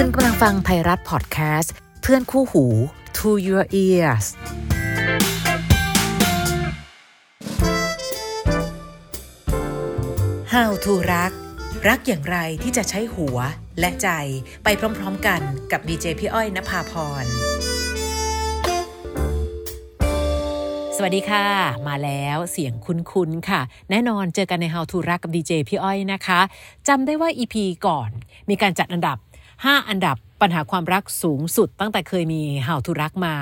คุณกำลังฟังไทยรัฐพอดแคสต์เพื่อนคู่หู To Your Ears How to รัก รักอย่างไรที่จะใช้หัวและใจไปพร้อมๆกันกับดีเจพี่อ้อยนภาพร สวัสดีค่ะ มาแล้วเสียงคุ้นๆค่ะ แน่นอนเจอกันใน How to รักกับดีเจพี่อ้อยนะคะจำได้ว่า EP ก่อนมีการจัดอันดับ 5 อันดับปัญหาความรักสูงสุดตั้งแต่เคยมี How to รักมา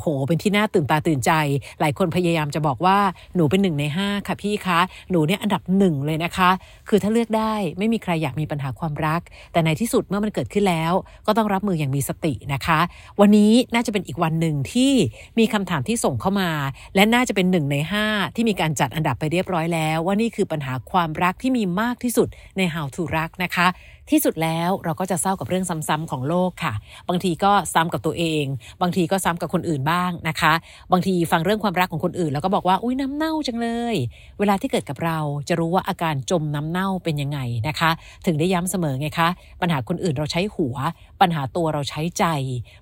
โห เป็นที่น่าตื่นตาตื่นใจ หลายคนพยายามจะบอกว่าหนูเป็นหนึ่งในห้าค่ะพี่คะ หนูเนี่ยอันดับหนึ่งเลยนะคะ คือถ้าเลือกได้ไม่มีใครอยากมีปัญหาความรัก แต่ในที่สุดเมื่อมันเกิดขึ้นแล้ว ก็ต้องรับมืออย่างมีสตินะคะ วันนี้น่าจะเป็นอีกวันหนึ่งที่มีคำถามที่ส่งเข้ามา และน่าจะเป็นหนึ่งในห้าที่มีการจัดอันดับไปเรียบร้อยแล้ว ว่านี่คือปัญหาความรักที่มีมากที่สุดใน How to รักนะคะ ที่สุดแล้วเราก็จะเศร้ากับเรื่องซ้ำๆของโลกค่ะ บางทีก็ซ้ำกับตัวเอง บางทีก็ซ้ำกับคนอื่นบ้างนะคะ บางทีฟังเรื่องความรักของคนอื่น แล้วก็บอกว่าอุ้ยน้ำเน่าจังเลย เวลาที่เกิดกับเราจะรู้ว่าอาการจมน้ำเน่าเป็นยังไงนะคะ ถึงได้ย้ำเสมอไงคะ ปัญหาคนอื่นเราใช้หัว ปัญหาตัวเราใช้ใจ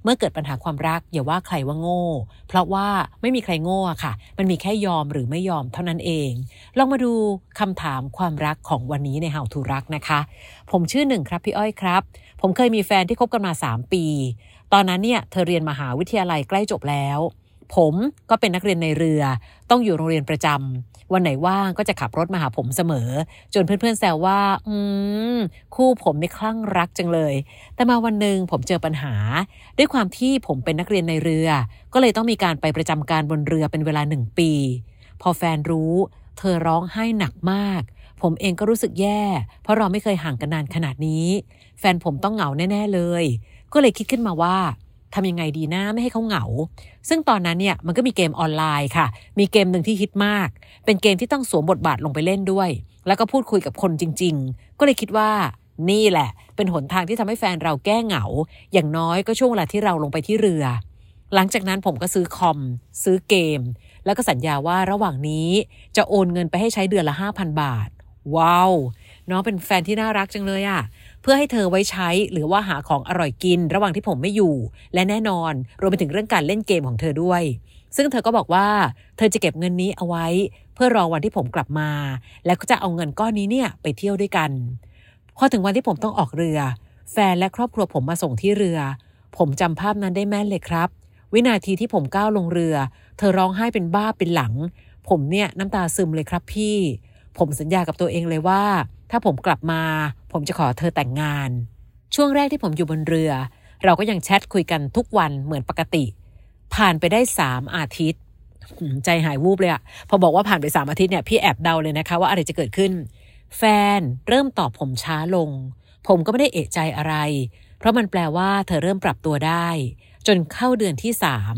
เมื่อเกิดปัญหาความรักอย่าว่าใครว่าโง่ เพราะว่าไม่มีใครโง่ค่ะ มันมีแค่ยอมหรือไม่ยอมเท่านั้นเอง ลองมาดูคำถามความรักของวันนี้ใน How to รักนะคะ ผมชื่อนึ่งครับพี่อ้อยครับ ผมเคยมีแฟนที่คบกันมา 3 ปี ตอนนั้นเนี่ยเธอเรียนมหาวิทยาลัยใกล้จบแล้ว ผมก็เป็นนักเรียนในเรือ ต้องอยู่โรงเรียนประจำวันไหนว่างก็จะขับรถมาหาผมเสมอ จนเพื่อนๆแซวว่า อืม คู่ผมไม่คลั่งรักจังเลย แต่มาวันหนึ่งผมเจอปัญหา ด้วยความที่ผมเป็นนักเรียนในเรือ ก็เลยต้องมีการไปประจำการบนเรือเป็นเวลาหนึ่งปี พอแฟนรู้ เธอร้องไห้หนักมาก ผมเองก็รู้สึกแย่ เพราะเราไม่เคยห่างกันนานขนาดนี้ แฟนผมต้องเหงาแน่ ๆเลย ก็เลยคิดขึ้นมาว่าทำยังไงดีนะไม่ให้เขาเหงา ซึ่งตอนนั้นเนี่ยมันก็มีเกมออนไลน์ค่ะ มีเกมหนึ่งที่ฮิตมาก เป็นเกมที่ต้องสวมบทบาทลงไปเล่นด้วย แล้วก็พูดคุยกับคนจริง ๆ ก็เลยคิดว่านี่แหละ เป็นหนทางที่ทำให้แฟนเราแก้เหงา อย่างน้อยก็ช่วงเวลาที่เราลงไปที่เรือ หลังจากนั้นผมก็ซื้อคอม ซื้อเกม แล้วก็สัญญาว่าระหว่างนี้จะโอนเงินไปให้ใช้เดือนละ 5,000 บาท ว้าว น้องเป็นแฟนที่น่ารักจังเลยอะเพื่อให้เธอไว้ใช้หรือว่าหาของอร่อยกิน ระหว่างที่ผมไม่อยู่ และแน่นอนรวมไปถึงเรื่องการเล่นเกมของเธอด้วย ซึ่งเธอก็บอกว่า เธอจะเก็บเงินนี้เอาไว้ เพื่อรอวันที่ผมกลับมา แล้วก็จะเอาเงินก้อนนี้เนี่ยไปเที่ยวด้วยกัน พอถึงวันที่ผมต้องออกเรือ แฟนและครอบครัวผมมาส่งที่เรือ ผมจำภาพนั้นได้แม่นเลยครับ วินาทีที่ผมก้าวลงเรือ เธอร้องไห้เป็นบ้าเป็นหลัง ผมเนี่ยน้ำตาซึมเลยครับพี่ ผมสัญญากับตัวเองเลยว่า ถ้าผมกลับมา ผมจะขอเธอแต่งงาน ช่วงแรกที่ผมอยู่บนเรือ เราก็ยังแชทคุยกันทุกวันเหมือนปกติ ผ่านไปได้สามอาทิตย์ ใจหายวูบเลยอะพอบอกว่าผ่านไปสามอาทิตย์เนี่ยพี่แอบเดาเลยนะคะ ว่าอะไรจะเกิดขึ้น แฟนเริ่มตอบผมช้าลง ผมก็ไม่ได้เอะใจอะไร เพราะมันแปลว่าเธอเริ่มปรับตัวได้ จนเข้าเดือนที่สาม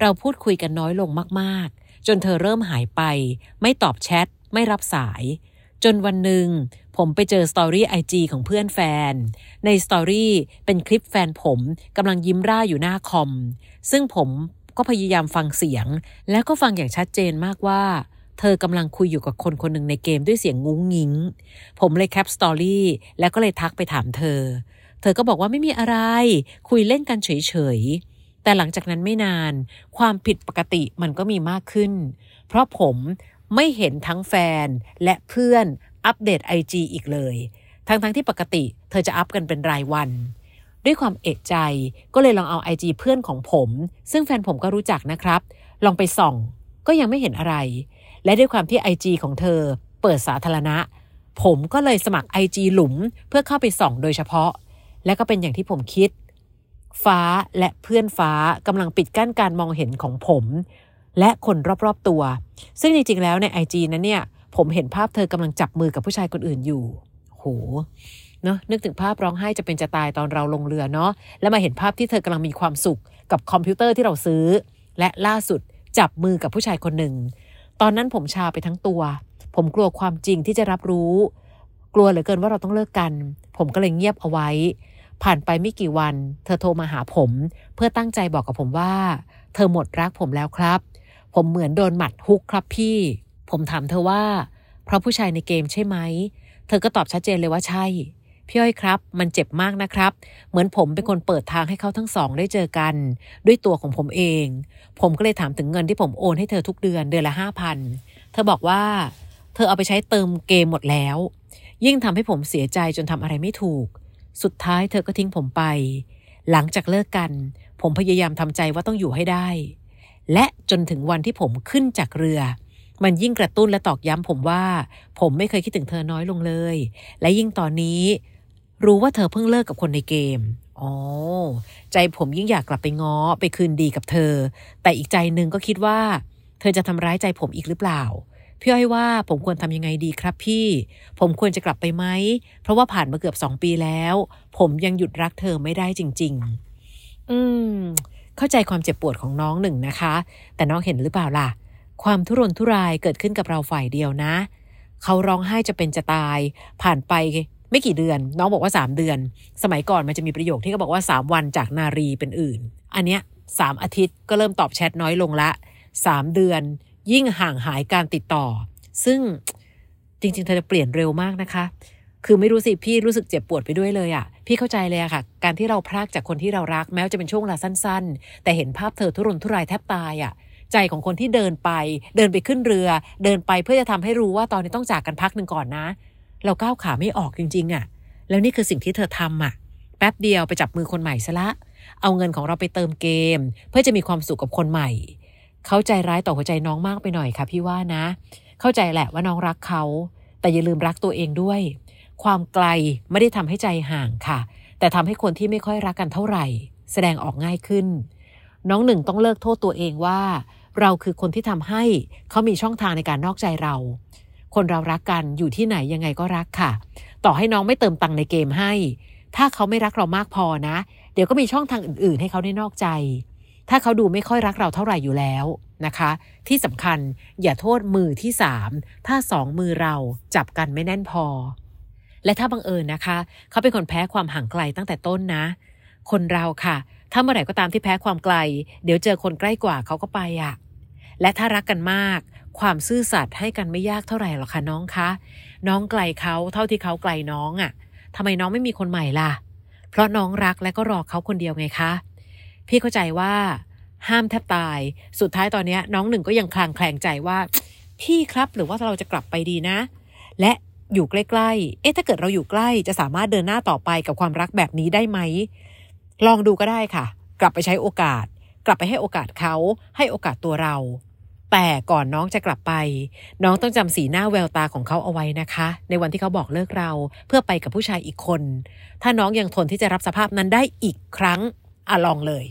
เราพูดคุยกันน้อยลงมากๆ จนเธอเริ่มหายไป ไม่ตอบแชท ไม่รับสาย จนวันหนึ่งผมไปเจอสตอรี่ไอจของเพื่อนแฟน ในสตอรี่เป็นคลิปแฟนผมกำลังยิ้มร่าอยู่หน้าคอม ซึ่งผมก็พยายามฟังเสียง แล้วก็ฟังอย่างชัดเจนมากว่า เธอกำลังคุยอยู่กับคนคนหนึ่งในเกมด้วยเสียงงุ้งงิ้ง ผมเลยแคปสตอรี่แล้วก็เลยทักไปถามเธอ เธอก็บอกว่าไม่มีอะไร คุยเล่นกันเฉยๆแต่หลังจากนั้นไม่นาน ความผิดปกติมันก็มีมากขึ้น เพราะผม ไม่เห็นทั้งแฟนและเพื่อนอัปเดต IG อีกเลย ทั้งๆทที่ปกติเธอจะอัพกันเป็นรายวัน ด้วยความเอกใจก็เลยลองเอา IG เพื่อนของผม ซึ่งแฟนผมก็รู้จักนะครับ ลองไปส่อง ก็ยังไม่เห็นอะไร และด้วยความที่ IG ของเธอเปิดสาธารณะ ผมก็เลยสมัคร IG หลุมเพื่อเข้าไปส่องโดยเฉพาะ และก็เป็นอย่างที่ผมคิด ฟ้าและเพื่อนฟ้ากำลังปิดกั้นการมองเห็นของผม และคนรอบๆตัว ซึ่งจริงๆแล้วใน IG นั้นเนี่ย ผมเห็นภาพเธอกำลังจับมือกับผู้ชายคนอื่นอยู่ โหเนอะนึกถึงภาพร้องไห้จะเป็นจะตายตอนเราลงเรือเนาะแล้วมาเห็นภาพที่เธอกำลังมีความสุขกับคอมพิวเตอร์ที่เราซื้อ และล่าสุดจับมือกับผู้ชายคนหนึ่ง ตอนนั้นผมชาไปทั้งตัว ผมกลัวความจริงที่จะรับรู้ กลัวเหลือเกินว่าเราต้องเลิกกัน ผมก็เลยเงียบเอาไว้ ผ่านไปไม่กี่วัน เธอโทรมาหาผม เพื่อตั้งใจบอกกับผมว่า เธอหมดรักผมแล้วครับ ผมเหมือนโดนหมัดฮุกครับพี่ ผมถามเธอว่า เพราะผู้ชายในเกมใช่ไหม เธอก็ตอบชัดเจนเลยว่าใช่ พี่อ้อยครับ มันเจ็บมากนะครับ เหมือนผมเป็นคนเปิดทางให้เขาทั้งสองได้เจอกัน ด้วยตัวของผมเอง ผมก็เลยถามถึงเงินที่ผมโอนให้เธอทุกเดือนเดือนละห้าพันเธอบอกว่า เธอเอาไปใช้เติมเกมหมดแล้ว ยิ่งทำให้ผมเสียใจจนทำอะไรไม่ถูก สุดท้ายเธอก็ทิ้งผมไป หลังจากเลิกกัน ผมพยายามทำใจว่าต้องอยู่ให้ได้ และจนถึงวันที่ผมขึ้นจากเรือมันยิ่งกระตุ้นและตอกย้ำผมว่า ผมไม่เคยคิดถึงเธอน้อยลงเลย และยิ่งตอนนี้ รู้ว่าเธอเพิ่งเลิกกับคนในเกมอ๋อใจผมยิ่งอยากกลับไปง้อไปคืนดีกับเธอ แต่อีกใจหนึ่งก็คิดว่า เธอจะทำร้ายใจผมอีกหรือเปล่าพี่อ้อยว่าผมควรทำยังไงดีครับพี่ ผมควรจะกลับไปไหม เพราะว่าผ่านมาเกือบสองปีแล้ว ผมยังหยุดรักเธอไม่ได้จริง ๆ อืม เข้าใจความเจ็บปวดของน้องหนึ่งนะคะ แต่น้องเห็นหรือเปล่าล่ะ ความทุรนทุรายเกิดขึ้นกับเราฝ่ายเดียวนะ เขาร้องไห้จะเป็นจะตาย ผ่านไปไม่กี่เดือน น้องบอกว่า 3 เดือน สมัยก่อนมันจะมีประโยคที่เขาบอกว่า 3 วันจากนารีเป็นอื่น อันเนี้ยสามอาทิตย์ก็เริ่มตอบแชทน้อยลงละ 3 เดือน ยิ่งห่างหายการติดต่อ ซึ่งจริงๆเธอจะเปลี่ยนเร็วมากนะคะ คือไม่รู้สิพี่รู้สึกเจ็บปวดไปด้วยเลยอะ่ะพี่เข้าใจเลยอะค่ะ การที่เราพลากจากคนที่เรารักแม้ว่าจะเป็นช่วงเวลาสั้น ๆ แต่เห็นภาพเธอทุรนทุรายแทบตายอะ่ะใจของคนที่เดินไป เดินไปขึ้นเรือ เดินไปเพื่อจะทำให้รู้ว่าตอนนี้ต้องจากกันพักหนึ่งก่อนนะ เราก้าวขาไม่ออกจริง ๆอะ่ะแล้วนี่คือสิ่งที่เธอทำอะ แป๊บเดียวไปจับมือคนใหม่ซะละ เอาเงินของเราไปเติมเกม เพื่อจะมีความสุขกับคนใหม่ เข้าใจร้ายต่อหัวใจน้องมากไปหน่อยค่ะพี่ว่านะ เข้าใจแหละว่าน้องรักเขา แต่อย่าลืมรักตัวเองด้วย ความไกลไม่ได้ทำให้ใจห่างค่ะ แต่ทำให้คนที่ไม่ค่อยรักกันเท่าไหร่ แสดงออกง่ายขึ้น น้องหนึ่งต้องเลิกโทษตัวเองว่า เราคือคนที่ทำให้เขามีช่องทางในการนอกใจเรา คนเรารักกันอยู่ที่ไหนยังไงก็รักค่ะ ต่อให้น้องไม่เติมตังค์ในเกมให้ ถ้าเขาไม่รักเรามากพอนะ เดี๋ยวก็มีช่องทางอื่น ๆ ให้เขาได้นอกใจ ถ้าเขาดูไม่ค่อยรักเราเท่าไหร่อยู่แล้วนะคะ ที่สำคัญอย่าโทษมือที่สามถ้าสองมือเราจับกันไม่แน่นพอ และถ้าบังเอิญนะคะ เขาเป็นคนแพ้ความห่างไกลตั้งแต่ต้นนะ คนเราค่ะ ถ้าเมื่อไหร่ก็ตามที่แพ้ความไกล เดี๋ยวเจอคนใกล้กว่าเขาก็ไปอะ่ะและถ้ารักกันมาก ความซื่อสัตย์ให้กันไม่ยากเท่าไหร่หรอกค่ะน้องคะน้องไกลเขาเท่าที่เขาไกลน้องอะ่ะทำไมน้องไม่มีคนใหม่ล่ะ เพราะน้องรักและก็รอเขาคนเดียวไงคะ พี่เข้าใจว่า ห้ามแทบตาย สุดท้ายตอนนี้น้องหนึ่งก็ยังคลางแคลงใจว่า พี่ครับหรือว่าเราจะกลับไปดีนะ และ อยู่ใกล้ๆ เอ๊ะถ้าเกิดเราอยู่ใกล้จะสามารถเดินหน้าต่อไปกับความรักแบบนี้ได้ไหม ลองดูก็ได้ค่ะ กลับไปใช้โอกาส กลับไปให้โอกาสเขาให้โอกาสตัวเรา แต่ก่อนน้องจะกลับไป น้องต้องจำสีหน้าแววตาของเขาเอาไว้นะคะ ในวันที่เขาบอกเลิกเราเพื่อไปกับผู้ชายอีกคน ถ้าน้องยังทนที่จะรับสภาพนั้นได้อีกครั้งอะลองเลย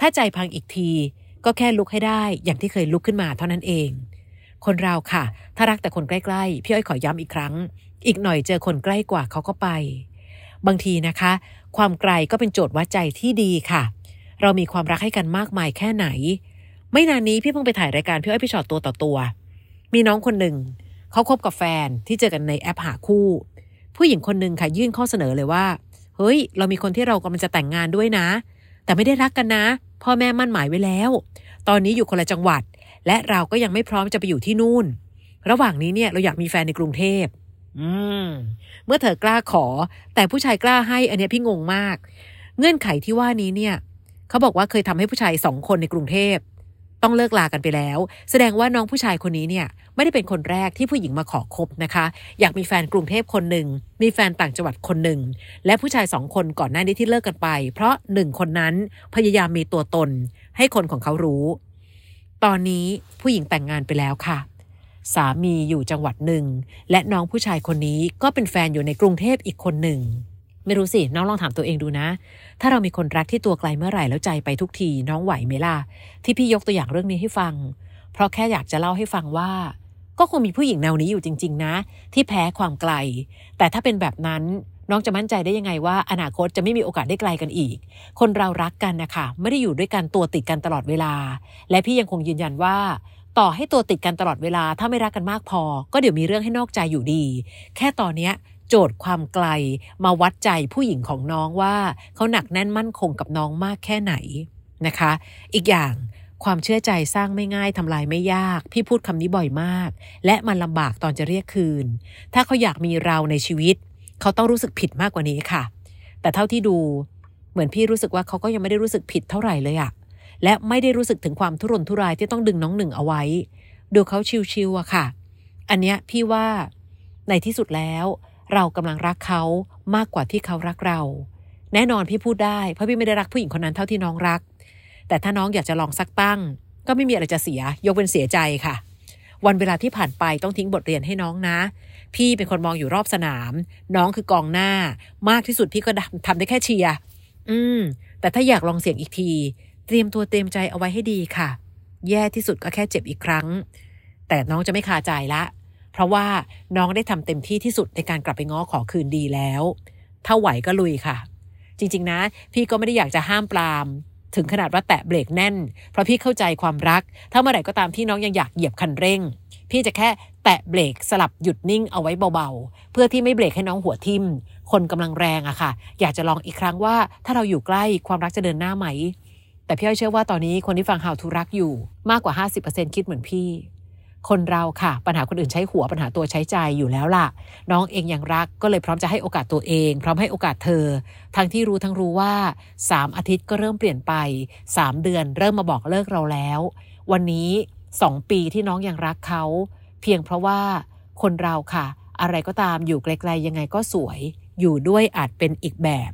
ถ้าใจพังอีกทีก็แค่ลุกให้ได้อย่างที่เคยลุกขึ้นมาเท่านั้นเอง คนเราค่ะ ถ้ารักแต่คนใกล้ๆพี่อ้อยขอย้ำอีกครั้ง อีกหน่อยเจอคนใกล้กว่าเขาก็ไป บางทีนะคะ ความไกลก็เป็นโจทย์วัดใจที่ดีค่ะ เรามีความรักให้กันมากมายแค่ไหน ไม่นานนี้พี่เพิ่งไปถ่ายรายการพี่อ้อยพี่ชอตตัวต่อตัว มีน้องคนหนึ่งเขาคบกับแฟนที่เจอกันในแอปหาคู่ ผู้หญิงคนหนึ่งค่ะยื่นข้อเสนอเลยว่าเฮ้ย เรามีคนที่เรากำลังจะแต่งงานด้วยนะ แต่ไม่ได้รักกันนะ พ่อแม่มั่นหมายไว้แล้ว ตอนนี้อยู่คนละจังหวัด และเราก็ยังไม่พร้อมจะไปอยู่ที่นู่น ระหว่างนี้เนี่ยเราอยากมีแฟนในกรุงเทพอืมเมื่อเธอกล้าขอ แต่ผู้ชายกล้าให้อันเนี้ยพี่งงมาก เงื่อนไขที่ว่านี้เนี่ยเขาบอกว่าเคยทำให้ผู้ชายสองคนในกรุงเทพต้องเลิกลากันไปแล้ว แสดงว่าน้องผู้ชายคนนี้เนี่ย ไม่ได้เป็นคนแรกที่ผู้หญิงมาขอคบนะคะ อยากมีแฟนกรุงเทพคนหนึ่งมีแฟนต่างจังหวัดคนหนึ่งและผู้ชายสองคนก่อนหน้านี้ที่เลิกกันไป เพราะหนึ่งคนนั้นพยายามมีตัวตน ให้คนของเขารู้ ตอนนี้ผู้หญิงแต่งงานไปแล้วค่ะ สามีอยู่จังหวัดหนึ่ง และน้องผู้ชายคนนี้ก็เป็นแฟนอยู่ในกรุงเทพอีกคนหนึ่ง ไม่รู้สิน้องลองถามตัวเองดูนะ ถ้าเรามีคนรักที่ตัวไกลเมื่อไหร่แล้วใจไปทุกที น้องไหวไหมล่ะที่พี่ยกตัวอย่างเรื่องนี้ให้ฟัง เพราะแค่อยากจะเล่าให้ฟังว่า ก็คงมีผู้หญิงแนวนี้อยู่จริง ๆ นะ ที่แพ้ความไกล แต่ถ้าเป็นแบบนั้น จะมั่นใจได้ยังไงว่าอนาคตจะไม่มีโอกาสได้ไกลกันอีก คนเรารักกันนะคะไม่ได้อยู่ด้วยกันตัวติดกันตลอดเวลา และพี่ยังคงยืนยันว่า ต่อให้ตัวติดกันตลอดเวลาถ้าไม่รักกันมากพอ ก็เดี๋ยวมีเรื่องให้นอกใจอยู่ดี แค่ตอนเนี้ยโจทย์ความไกลมาวัดใจผู้หญิงของน้องว่าเขาหนักแน่นมั่นคงกับน้องมากแค่ไหนนะคะ อีกอย่างความเชื่อใจสร้างไม่ง่ายทำลายไม่ยาก พี่พูดคำนี้บ่อยมาก และมันลำบากตอนจะเรียกคืน ถ้าเขาอยากมีเราในชีวิต เขาต้องรู้สึกผิดมากกว่านี้ค่ะ แต่เท่าที่ดูเหมือนพี่รู้สึกว่าเขาก็ยังไม่ได้รู้สึกผิดเท่าไหร่เลยอะและไม่ได้รู้สึกถึงความทุรนทุรายที่ต้องดึงน้องหนึ่งเอาไว้ ดูเขาชิวๆอะค่ะ อันเนี้ยพี่ว่าในที่สุดแล้ว เรากำลังรักเขามากกว่าที่เขารักเรา แน่นอนพี่พูดได้เพราะพี่ไม่ได้รักผู้หญิงคนนั้นเท่าที่น้องรัก แต่ถ้าน้องอยากจะลองสักตั้ง ก็ไม่มีอะไรจะเสียยกเป็นเสียใจค่ะ วันเวลาที่ผ่านไปต้องทิ้งบทเรียนให้น้องนะ พี่เป็นคนมองอยู่รอบสนาม น้องคือกองหน้ามากที่สุดพี่ก็ทำได้แค่เชียร์อืม แต่ถ้าอยากลองเสี่ยงอีกที เตรียมตัวเตรียมใจเอาไว้ให้ดีค่ะ แย่ที่สุดก็แค่เจ็บอีกครั้ง แต่น้องจะไม่คาใจละ เพราะว่าน้องได้ทำเต็มที่ที่สุดในการกลับไปง้อขอคืนดีแล้ว ถ้าไหวก็ลุยค่ะ จริง ๆ นะ พี่ก็ไม่ได้อยากจะห้ามปราม ถึงขนาดว่าแตะเบรกแน่น เพราะพี่เข้าใจความรัก ถ้าเมื่อไหร่ก็ตามที่น้องยังอยากเหยียบคันเร่ง พี่จะแค่แตะเบรกสลับหยุดนิ่งเอาไว้เบาๆ เพื่อที่ไม่เบรกให้น้องหัวทิ่ม คนกำลังแรงอะค่ะ อยากจะลองอีกครั้งว่า ถ้าเราอยู่ใกล้ความรักจะเดินหน้าไหม แต่พี่อ้อยเชื่อว่าตอนนี้คนที่ฟัง How to รักอยู่มากกว่า 50%คิดเหมือนพี่ คนเราค่ะ ปัญหาคนอื่นใช้หัวปัญหาตัวใช้ใจอยู่แล้วล่ะ น้องเองยังรักก็เลยพร้อมจะให้โอกาสตัวเอง พร้อมให้โอกาสเธอ ทั้งที่รู้ทั้งรู้ว่า3อาทิตย์ก็เริ่มเปลี่ยนไป3เดือนเริ่มมาบอกเลิกเราแล้ว วันนี้2ปีที่น้องยังรักเขาเพียงเพราะว่าคนเราค่ะ อะไรก็ตามอยู่ไกลๆยังไงก็สวย อยู่ด้วยอาจเป็นอีกแบบ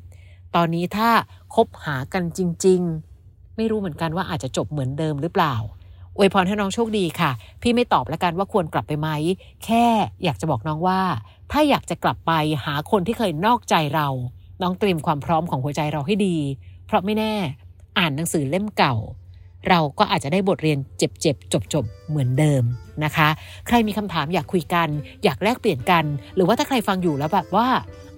ตอนนี้ถ้าคบหากันจริง ๆ ไม่รู้เหมือนกันว่าอาจจะจบเหมือนเดิมหรือเปล่า วยพรให้น้องโชคดีค่ะ พี่ไม่ตอบแล้วกันว่าควรกลับไปไหม แค่อยากจะบอกน้องว่า ถ้าอยากจะกลับไปหาคนที่เคยนอกใจเรา น้องเตรียมความพร้อมของหัวใจเราให้ดี เพราะไม่แน่อ่านหนังสือเล่มเก่า เราก็อาจจะได้บทเรียนเจ็บๆจบๆเหมือนเดิมนะคะ ใครมีคำถามอยากคุยกัน อยากแลกเปลี่ยนกัน หรือว่าถ้าใครฟังอยู่แล้วแบบว่า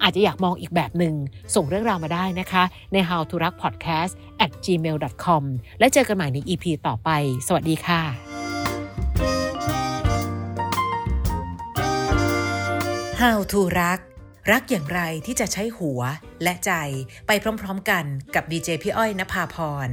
อาจจะอยากมองอีกแบบหนึง่งส่งเรื่องราวมาได้นะคะใน how to รัก podcast at gmail com และเจอกันใหม่ใน EP ต่อไป สวัสดีค่ะ How to รัก รักอย่างไรที่จะใช้หัวและใจไปพร้อมๆกันกับดีเจพี่อ้อยนภาพร